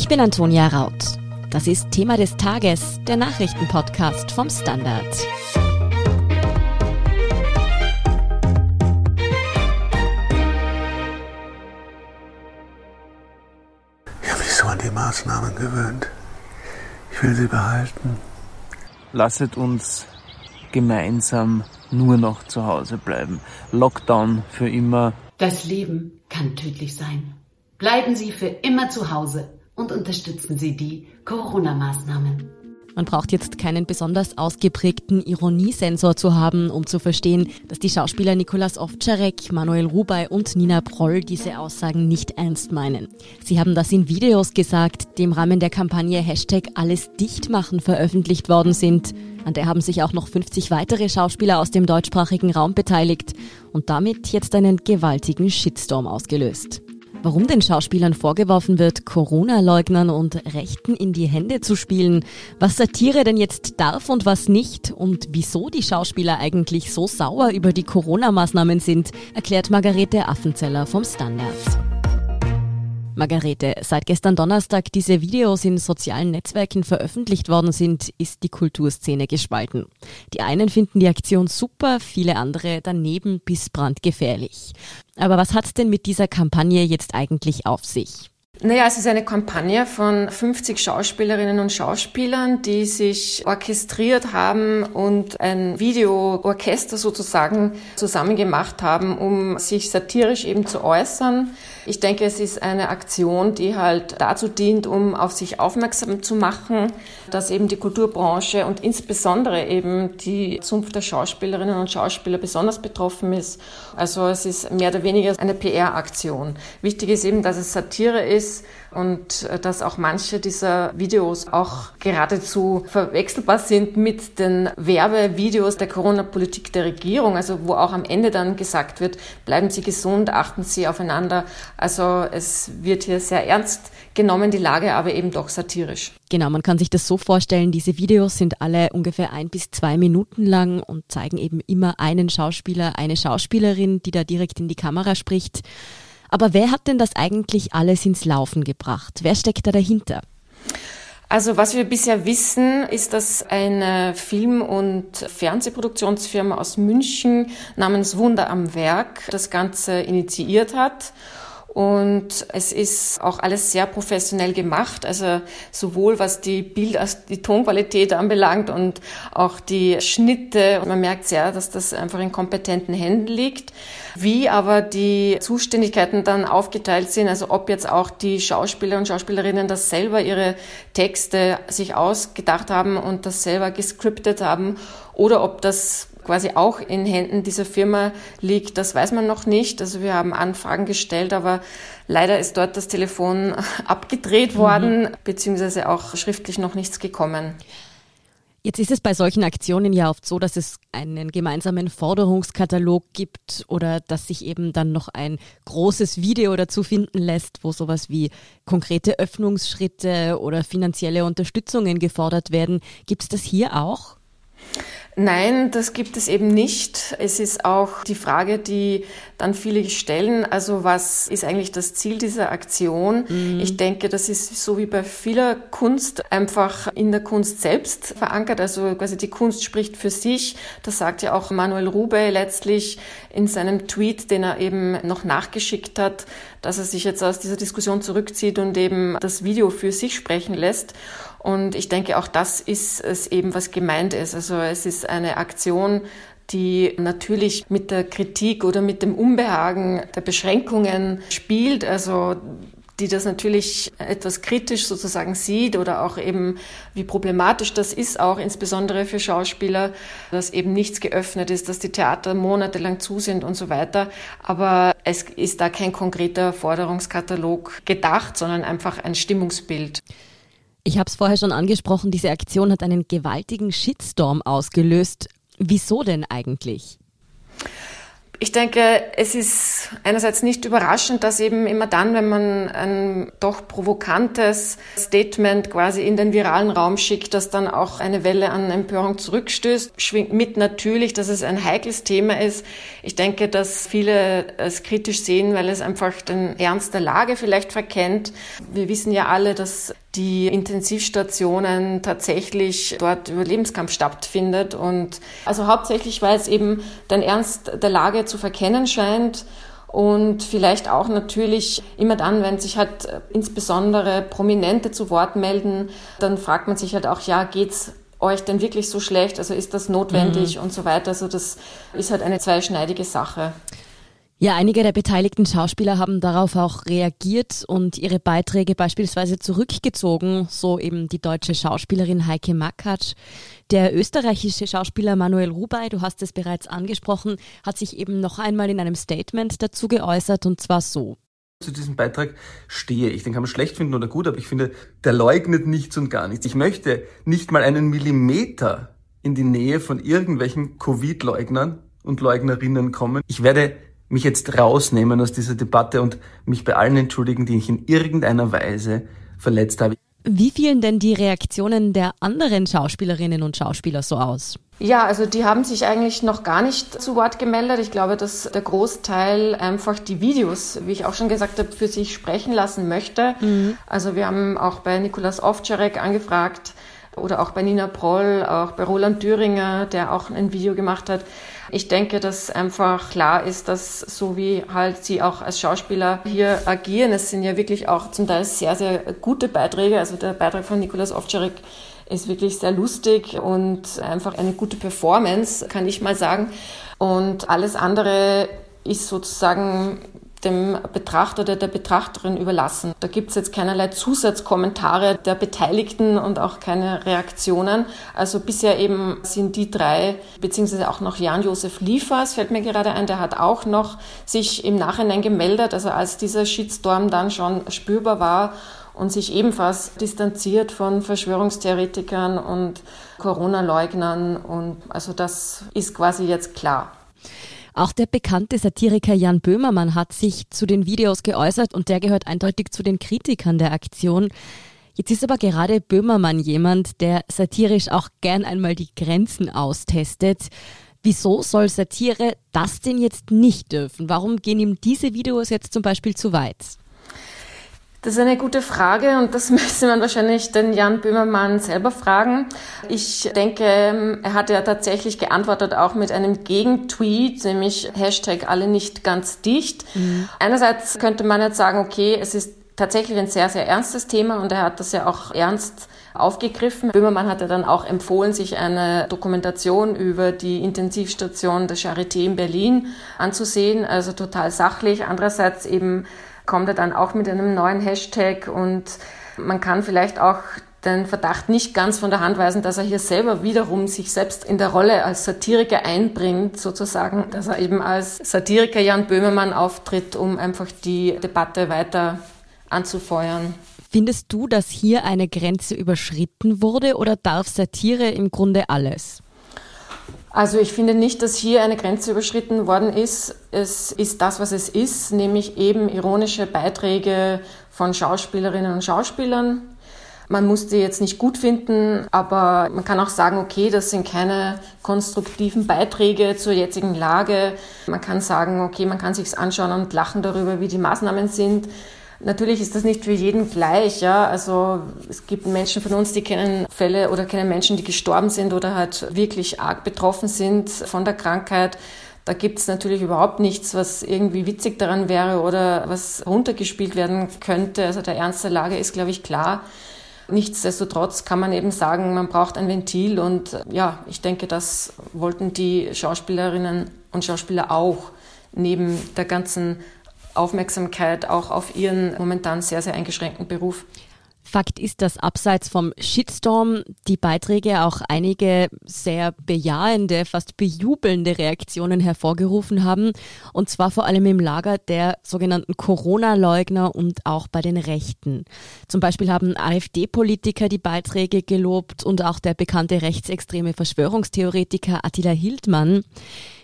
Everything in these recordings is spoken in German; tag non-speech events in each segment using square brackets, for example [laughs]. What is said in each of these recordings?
Ich bin Antonia Raut. Das ist Thema des Tages, der Nachrichtenpodcast vom Standard. Ich habe mich so an die Maßnahmen gewöhnt. Ich will sie behalten. Lasset uns gemeinsam nur noch zu Hause bleiben. Lockdown für immer. Das Leben kann tödlich sein. Bleiben Sie für immer zu Hause und unterstützen Sie die Corona-Maßnahmen. Man braucht jetzt keinen besonders ausgeprägten Ironiesensor zu haben, um zu verstehen, dass die Schauspieler Nikolas Ovtcharek, Manuel Rubey und Nina Proll diese Aussagen nicht ernst meinen. Sie haben das in Videos gesagt, die im Rahmen der Kampagne Hashtag Alles dicht machen veröffentlicht worden sind. An der haben sich auch noch 50 weitere Schauspieler aus dem deutschsprachigen Raum beteiligt und damit jetzt einen gewaltigen Shitstorm ausgelöst. Warum den Schauspielern vorgeworfen wird, Corona-Leugnern und Rechten in die Hände zu spielen, was Satire denn jetzt darf und was nicht und wieso die Schauspieler eigentlich so sauer über die Corona-Maßnahmen sind, erklärt Margarete Affenzeller vom Standard. Margarete, seit gestern Donnerstag diese Videos in sozialen Netzwerken veröffentlicht worden sind, ist die Kulturszene gespalten. Die einen finden die Aktion super, viele andere daneben bis brandgefährlich. Aber was hat es denn mit dieser Kampagne jetzt eigentlich auf sich? Naja, es ist eine Kampagne von 50 Schauspielerinnen und Schauspielern, die sich orchestriert haben und ein Videoorchester sozusagen zusammen gemacht haben, um sich satirisch eben zu äußern. Ich denke, es ist eine Aktion, die halt dazu dient, um auf sich aufmerksam zu machen, dass eben die Kulturbranche und insbesondere eben die Zunft der Schauspielerinnen und Schauspieler besonders betroffen ist. Also es ist mehr oder weniger eine PR-Aktion. Wichtig ist eben, dass es Satire ist, ist und äh, dass auch manche dieser Videos auch geradezu verwechselbar sind mit den Werbevideos der Corona-Politik der Regierung, also wo auch am Ende dann gesagt wird, bleiben Sie gesund, achten Sie aufeinander. Also es wird hier sehr ernst genommen, die Lage, aber eben doch satirisch. Genau, man kann sich das so vorstellen, diese Videos sind alle ungefähr ein bis zwei Minuten lang und zeigen eben immer einen Schauspieler, eine Schauspielerin, die da direkt in die Kamera spricht. Aber wer hat denn das eigentlich alles ins Laufen gebracht? Wer steckt da dahinter? Also was wir bisher wissen, ist, dass eine Film- und Fernsehproduktionsfirma aus München namens Wunder am Werk das Ganze initiiert hat und es ist auch alles sehr professionell gemacht, also sowohl was die Bild- als die Tonqualität anbelangt und auch die Schnitte. Man merkt sehr, dass das einfach in kompetenten Händen liegt. Wie aber die Zuständigkeiten dann aufgeteilt sind, also ob jetzt auch die Schauspieler und Schauspielerinnen das selber ihre Texte sich ausgedacht haben und das selber gescriptet haben oder ob das quasi auch in Händen dieser Firma liegt, das weiß man noch nicht. Also wir haben Anfragen gestellt, aber leider ist dort das Telefon [laughs] abgedreht worden, mhm. beziehungsweise auch schriftlich noch nichts gekommen. Jetzt ist es bei solchen Aktionen ja oft so, dass es einen gemeinsamen Forderungskatalog gibt oder dass sich eben dann noch ein großes Video dazu finden lässt, wo sowas wie konkrete Öffnungsschritte oder finanzielle Unterstützungen gefordert werden. Gibt es das hier auch? Nein, das gibt es eben nicht. Es ist auch die Frage, die dann viele stellen, also was ist eigentlich das Ziel dieser Aktion? Mhm. Ich denke, das ist so wie bei vieler Kunst einfach in der Kunst selbst verankert. Also quasi die Kunst spricht für sich. Das sagt ja auch Manuel Rube letztlich in seinem Tweet, den er eben noch nachgeschickt hat, dass er sich jetzt aus dieser Diskussion zurückzieht und eben das Video für sich sprechen lässt. Und ich denke, auch das ist es eben, was gemeint ist. Also es ist eine Aktion, die natürlich mit der Kritik oder mit dem Unbehagen der Beschränkungen spielt. Also die das natürlich etwas kritisch sozusagen sieht oder auch eben wie problematisch das ist, auch insbesondere für Schauspieler, dass eben nichts geöffnet ist, dass die Theater monatelang zu sind und so weiter. Aber es ist da kein konkreter Forderungskatalog gedacht, sondern einfach ein Stimmungsbild. Ich habe es vorher schon angesprochen, diese Aktion hat einen gewaltigen Shitstorm ausgelöst. Wieso denn eigentlich? Ich denke, es ist einerseits nicht überraschend, dass eben immer dann, wenn man ein doch provokantes Statement quasi in den viralen Raum schickt, dass dann auch eine Welle an Empörung zurückstößt. Schwingt mit natürlich, dass es ein heikles Thema ist. Ich denke, dass viele es kritisch sehen, weil es einfach den Ernst der Lage vielleicht verkennt. Wir wissen ja alle, dass die Intensivstationen tatsächlich dort Überlebenskampf stattfindet und also hauptsächlich, weil es eben den Ernst der Lage zu verkennen scheint und vielleicht auch natürlich immer dann, wenn sich halt insbesondere Prominente zu Wort melden, dann fragt man sich halt auch, ja, geht's euch denn wirklich so schlecht? Also ist das notwendig mhm. und so weiter? Also das ist halt eine zweischneidige Sache. Ja, einige der beteiligten Schauspieler haben darauf auch reagiert und ihre Beiträge beispielsweise zurückgezogen, so eben die deutsche Schauspielerin Heike Makatsch. Der österreichische Schauspieler Manuel Rubey, du hast es bereits angesprochen, hat sich eben noch einmal in einem Statement dazu geäußert und zwar so. Zu diesem Beitrag stehe ich. Den kann man schlecht finden oder gut, aber ich finde, der leugnet nichts und gar nichts. Ich möchte nicht mal einen Millimeter in die Nähe von irgendwelchen Covid-Leugnern und Leugnerinnen kommen. Ich werde mich jetzt rausnehmen aus dieser Debatte und mich bei allen entschuldigen, die ich in irgendeiner Weise verletzt habe. Wie fielen denn die Reaktionen der anderen Schauspielerinnen und Schauspieler so aus? Ja, also die haben sich eigentlich noch gar nicht zu Wort gemeldet. Ich glaube, dass der Großteil einfach die Videos, wie ich auch schon gesagt habe, für sich sprechen lassen möchte. Mhm. Also wir haben auch bei Nikolas Ovtcharek angefragt oder auch bei Nina Proll, auch bei Roland Thüringer, der auch ein Video gemacht hat. Ich denke, dass einfach klar ist, dass so wie halt sie auch als Schauspieler hier agieren, es sind ja wirklich auch zum Teil sehr, sehr gute Beiträge. Also der Beitrag von Nikolaus Ovtcharek ist wirklich sehr lustig und einfach eine gute Performance, kann ich mal sagen. Und alles andere ist sozusagen dem Betrachter oder der Betrachterin überlassen. Da gibt es jetzt keinerlei Zusatzkommentare der Beteiligten und auch keine Reaktionen. Also bisher eben sind die drei, beziehungsweise auch noch Jan-Josef Liefers, fällt mir gerade ein, der hat auch noch sich im Nachhinein gemeldet, also als dieser Shitstorm dann schon spürbar war und sich ebenfalls distanziert von Verschwörungstheoretikern und Corona-Leugnern. Und also das ist quasi jetzt klar. Auch der bekannte Satiriker Jan Böhmermann hat sich zu den Videos geäußert und der gehört eindeutig zu den Kritikern der Aktion. Jetzt ist aber gerade Böhmermann jemand, der satirisch auch gern einmal die Grenzen austestet. Wieso soll Satire das denn jetzt nicht dürfen? Warum gehen ihm diese Videos jetzt zum Beispiel zu weit? Das ist eine gute Frage und das [laughs] müsste man wahrscheinlich den Jan Böhmermann selber fragen. Ich denke, er hat ja tatsächlich geantwortet auch mit einem Gegentweet, nämlich Hashtag alle nicht ganz dicht. Mhm. Einerseits könnte man jetzt sagen, okay, es ist tatsächlich ein sehr, sehr ernstes Thema und er hat das ja auch ernst aufgegriffen. Böhmermann hat ja dann auch empfohlen, sich eine Dokumentation über die Intensivstation der Charité in Berlin anzusehen, also total sachlich. Andererseits eben kommt er dann auch mit einem neuen Hashtag und man kann vielleicht auch den Verdacht nicht ganz von der Hand weisen, dass er hier selber wiederum sich selbst in der Rolle als Satiriker einbringt, sozusagen, dass er eben als Satiriker Jan Böhmermann auftritt, um einfach die Debatte weiter anzufeuern. Findest du, dass hier eine Grenze überschritten wurde oder darf Satire im Grunde alles? Also ich finde nicht, dass hier eine Grenze überschritten worden ist. Es ist das, was es ist, nämlich eben ironische Beiträge von Schauspielerinnen und Schauspielern. Man muss die jetzt nicht gut finden, aber man kann auch sagen, okay, das sind keine konstruktiven Beiträge zur jetzigen Lage. Man kann sagen, okay, man kann sich's anschauen und lachen darüber, wie die Maßnahmen sind. Natürlich ist das nicht für jeden gleich, ja. Also es gibt Menschen von uns, die kennen Fälle oder kennen Menschen, die gestorben sind oder halt wirklich arg betroffen sind von der Krankheit. Da gibt es natürlich überhaupt nichts, was irgendwie witzig daran wäre oder was runtergespielt werden könnte. Also der Ernst der Lage ist, glaube ich, klar. Nichtsdestotrotz kann man eben sagen, man braucht ein Ventil und ja, ich denke, das wollten die Schauspielerinnen und Schauspieler auch neben der ganzen Aufmerksamkeit auch auf ihren momentan sehr, sehr eingeschränkten Beruf. Fakt ist, dass abseits vom Shitstorm die Beiträge auch einige sehr bejahende, fast bejubelnde Reaktionen hervorgerufen haben. Und zwar vor allem im Lager der sogenannten Corona-Leugner und auch bei den Rechten. Zum Beispiel haben AfD-Politiker die Beiträge gelobt und auch der bekannte rechtsextreme Verschwörungstheoretiker Attila Hildmann.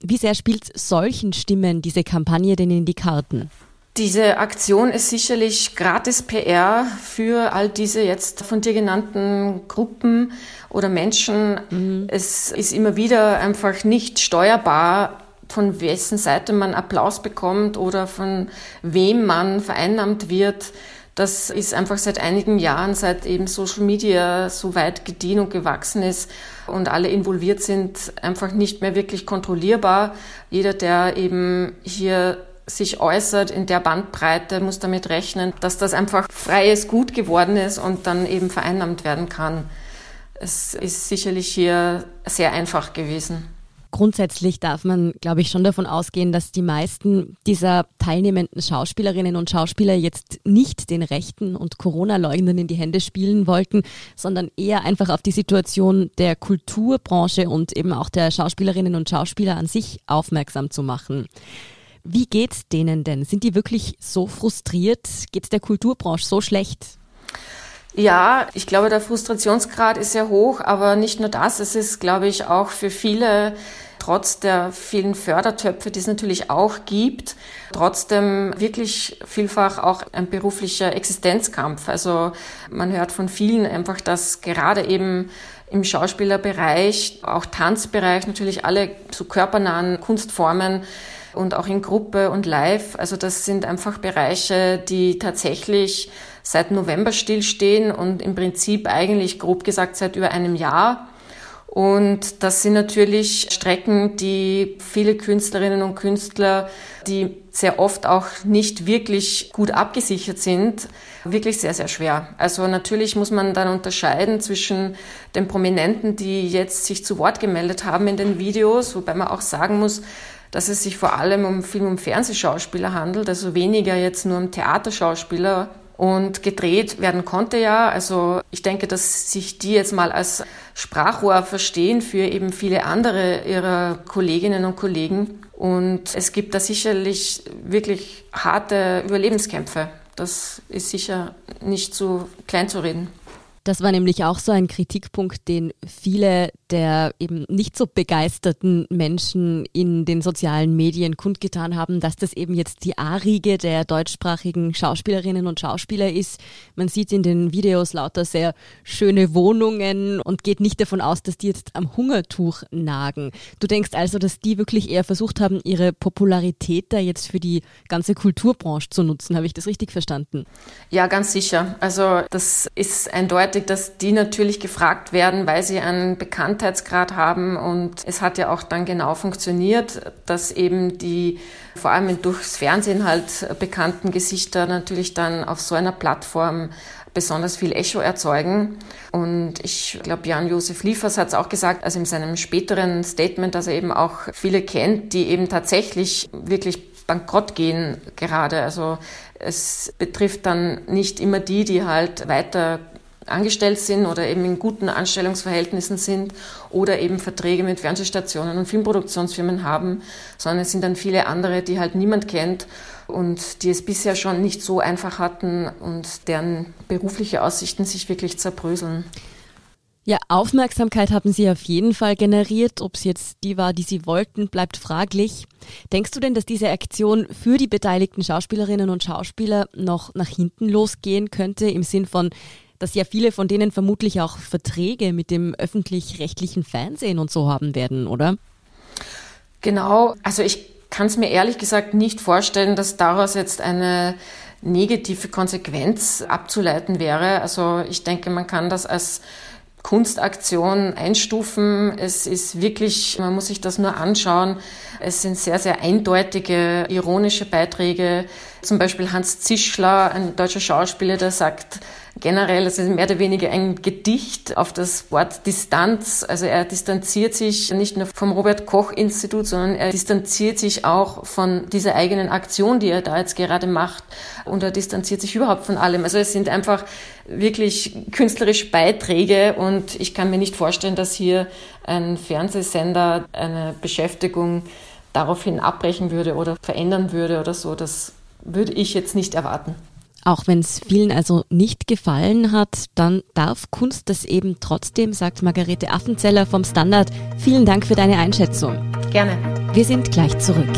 Wie sehr spielt solchen Stimmen diese Kampagne denn in die Karten? Diese Aktion ist sicherlich gratis PR für all diese jetzt von dir genannten Gruppen oder Menschen. Mhm. Es ist immer wieder einfach nicht steuerbar, von wessen Seite man Applaus bekommt oder von wem man vereinnahmt wird. Das ist einfach seit einigen Jahren, seit eben Social Media so weit gediehen und gewachsen ist und alle involviert sind, einfach nicht mehr wirklich kontrollierbar. Jeder, der eben hier sich äußert in der Bandbreite, muss damit rechnen, dass das einfach freies Gut geworden ist und dann eben vereinnahmt werden kann. Es ist sicherlich hier sehr einfach gewesen. Grundsätzlich darf man, glaube ich, schon davon ausgehen, dass die meisten dieser teilnehmenden Schauspielerinnen und Schauspieler jetzt nicht den Rechten und Corona-Leugnern in die Hände spielen wollten, sondern eher einfach auf die Situation der Kulturbranche und eben auch der Schauspielerinnen und Schauspieler an sich aufmerksam zu machen. Wie geht's denen denn? Sind die wirklich so frustriert? Geht's der Kulturbranche so schlecht? Ja, ich glaube, der Frustrationsgrad ist sehr hoch, aber nicht nur das. Es ist, glaube ich, auch für viele, trotz der vielen Fördertöpfe, die es natürlich auch gibt, trotzdem wirklich vielfach auch ein beruflicher Existenzkampf. Also man hört von vielen einfach, dass gerade eben im Schauspielerbereich, auch Tanzbereich, natürlich alle so körpernahen Kunstformen, und auch in Gruppe und live. Also das sind einfach Bereiche, die tatsächlich seit November stillstehen und im Prinzip eigentlich grob gesagt seit über einem Jahr. Und das sind natürlich Strecken, die viele Künstlerinnen und Künstler, die sehr oft auch nicht wirklich gut abgesichert sind, wirklich sehr, sehr schwer. Also natürlich muss man dann unterscheiden zwischen den Prominenten, die jetzt sich zu Wort gemeldet haben in den Videos, wobei man auch sagen muss, dass es sich vor allem um Film- und Fernsehschauspieler handelt, also weniger jetzt nur um Theaterschauspieler. Und gedreht werden konnte ja. Also ich denke, dass sich die jetzt mal als Sprachrohr verstehen für eben viele andere ihrer Kolleginnen und Kollegen. Und es gibt da sicherlich wirklich harte Überlebenskämpfe. Das ist sicher nicht so klein zu reden. Das war nämlich auch so ein Kritikpunkt, den viele der eben nicht so begeisterten Menschen in den sozialen Medien kundgetan haben, dass das eben jetzt die A-Riege der deutschsprachigen Schauspielerinnen und Schauspieler ist. Man sieht in den Videos lauter sehr schöne Wohnungen und geht nicht davon aus, dass die jetzt am Hungertuch nagen. Du denkst also, dass die wirklich eher versucht haben, ihre Popularität da jetzt für die ganze Kulturbranche zu nutzen. Habe ich das richtig verstanden? Ja, ganz sicher. Also das ist eindeutig gleichzeitig, dass die natürlich gefragt werden, weil sie einen Bekanntheitsgrad haben. Und es hat ja auch dann genau funktioniert, dass eben die vor allem durchs Fernsehen halt bekannten Gesichter natürlich dann auf so einer Plattform besonders viel Echo erzeugen. Und ich glaube, Jan-Josef Liefers hat es auch gesagt, also in seinem späteren Statement, dass er eben auch viele kennt, die eben tatsächlich wirklich bankrott gehen gerade. Also es betrifft dann nicht immer die, die halt weiter angestellt sind oder eben in guten Anstellungsverhältnissen sind oder eben Verträge mit Fernsehstationen und Filmproduktionsfirmen haben, sondern es sind dann viele andere, die halt niemand kennt und die es bisher schon nicht so einfach hatten und deren berufliche Aussichten sich wirklich zerbröseln. Ja, Aufmerksamkeit haben Sie auf jeden Fall generiert. Ob es jetzt die war, die Sie wollten, bleibt fraglich. Denkst du denn, dass diese Aktion für die beteiligten Schauspielerinnen und Schauspieler noch nach hinten losgehen könnte, im Sinn von, dass ja viele von denen vermutlich auch Verträge mit dem öffentlich-rechtlichen Fernsehen und so haben werden, oder? Genau, also ich kann es mir ehrlich gesagt nicht vorstellen, dass daraus jetzt eine negative Konsequenz abzuleiten wäre. Also ich denke, man kann das als Kunstaktion einstufen. Es ist wirklich, man muss sich das nur anschauen. Es sind sehr, sehr eindeutige, ironische Beiträge. Zum Beispiel Hans Zischler, ein deutscher Schauspieler, der sagt, generell, es ist mehr oder weniger ein Gedicht auf das Wort Distanz. Also er distanziert sich nicht nur vom Robert Koch Institut, sondern er distanziert sich auch von dieser eigenen Aktion, die er da jetzt gerade macht. Und er distanziert sich überhaupt von allem. Also es sind einfach wirklich künstlerische Beiträge und ich kann mir nicht vorstellen, dass hier ein Fernsehsender eine Beschäftigung daraufhin abbrechen würde oder verändern würde oder so. Das würde ich jetzt nicht erwarten. Auch wenn es vielen also nicht gefallen hat, dann darf Kunst das eben trotzdem, sagt Margarete Affenzeller vom Standard. Vielen Dank für deine Einschätzung. Gerne. Wir sind gleich zurück.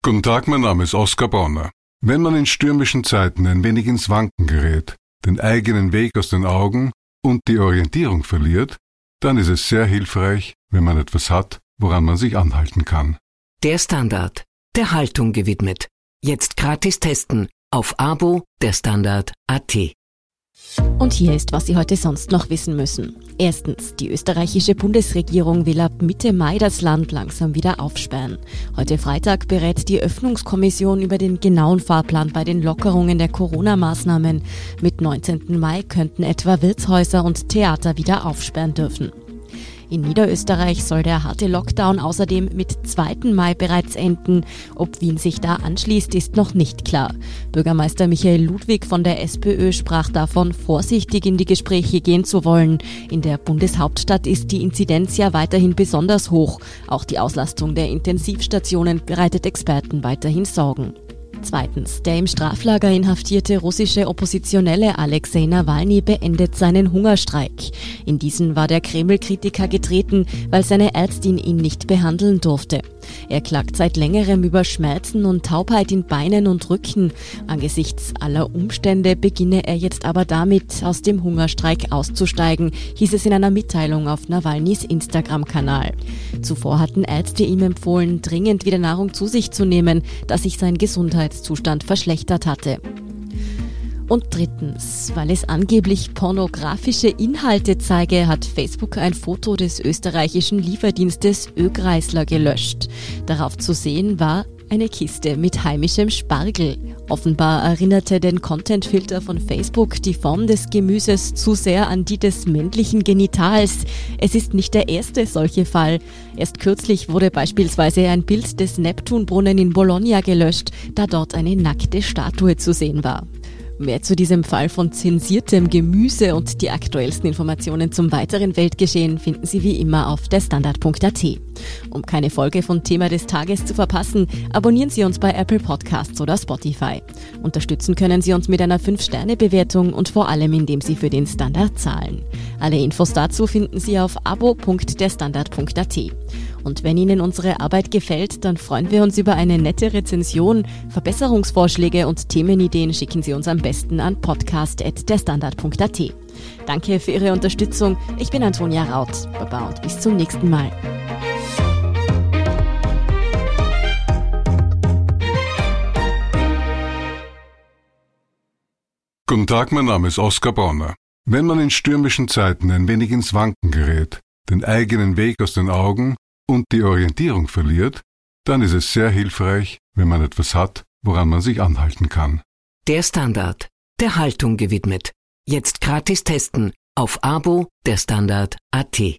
Guten Tag, mein Name ist Oskar Bonner. Wenn man in stürmischen Zeiten ein wenig ins Wanken gerät, den eigenen Weg aus den Augen und die Orientierung verliert, dann ist es sehr hilfreich, wenn man etwas hat, woran man sich anhalten kann. Der Standard, der Haltung gewidmet. Jetzt gratis testen auf Abo der Standard AT. Und hier ist, was Sie heute sonst noch wissen müssen. Erstens, die österreichische Bundesregierung will ab Mitte Mai das Land langsam wieder aufsperren. Heute Freitag berät die Öffnungskommission über den genauen Fahrplan bei den Lockerungen der Corona-Maßnahmen. Mit 19. Mai könnten etwa Wirtshäuser und Theater wieder aufsperren dürfen. In Niederösterreich soll der harte Lockdown außerdem mit 2. Mai bereits enden. Ob Wien sich da anschließt, ist noch nicht klar. Bürgermeister Michael Ludwig von der SPÖ sprach davon, vorsichtig in die Gespräche gehen zu wollen. In der Bundeshauptstadt ist die Inzidenz ja weiterhin besonders hoch. Auch die Auslastung der Intensivstationen bereitet Experten weiterhin Sorgen. Zweitens, der im Straflager inhaftierte russische Oppositionelle Alexei Nawalny beendet seinen Hungerstreik. In diesen war der Kreml-Kritiker getreten, weil seine Ärztin ihn nicht behandeln durfte. Er klagt seit längerem über Schmerzen und Taubheit in Beinen und Rücken. Angesichts aller Umstände beginne er jetzt aber damit, aus dem Hungerstreik auszusteigen, hieß es in einer Mitteilung auf Nawalnys Instagram-Kanal. Zuvor hatten Ärzte ihm empfohlen, dringend wieder Nahrung zu sich zu nehmen, da sich sein Gesundheitszustand verschlechtert hatte. Und drittens, weil es angeblich pornografische Inhalte zeige, hat Facebook ein Foto des österreichischen Lieferdienstes Ögreisler gelöscht. Darauf zu sehen war eine Kiste mit heimischem Spargel. Offenbar erinnerte den Content-Filter von Facebook die Form des Gemüses zu sehr an die des männlichen Genitals. Es ist nicht der erste solche Fall. Erst kürzlich wurde beispielsweise ein Bild des Neptunbrunnen in Bologna gelöscht, da dort eine nackte Statue zu sehen war. Mehr zu diesem Fall von zensiertem Gemüse und die aktuellsten Informationen zum weiteren Weltgeschehen finden Sie wie immer auf derstandard.at. Um keine Folge von Thema des Tages zu verpassen, abonnieren Sie uns bei Apple Podcasts oder Spotify. Unterstützen können Sie uns mit einer 5-Sterne-Bewertung und vor allem, indem Sie für den Standard zahlen. Alle Infos dazu finden Sie auf abo.derstandard.at. Und wenn Ihnen unsere Arbeit gefällt, dann freuen wir uns über eine nette Rezension. Verbesserungsvorschläge und Themenideen schicken Sie uns am besten an podcast.derstandard.at. Danke für Ihre Unterstützung. Ich bin Antonia Raut. Baba und bis zum nächsten Mal. Guten Tag, mein Name ist Oskar Bonner. Wenn man in stürmischen Zeiten ein wenig ins Wanken gerät, den eigenen Weg aus den Augen und die Orientierung verliert, dann ist es sehr hilfreich, wenn man etwas hat, woran man sich anhalten kann. Der Standard, der Haltung gewidmet. Jetzt gratis testen auf Abo der Standard AT.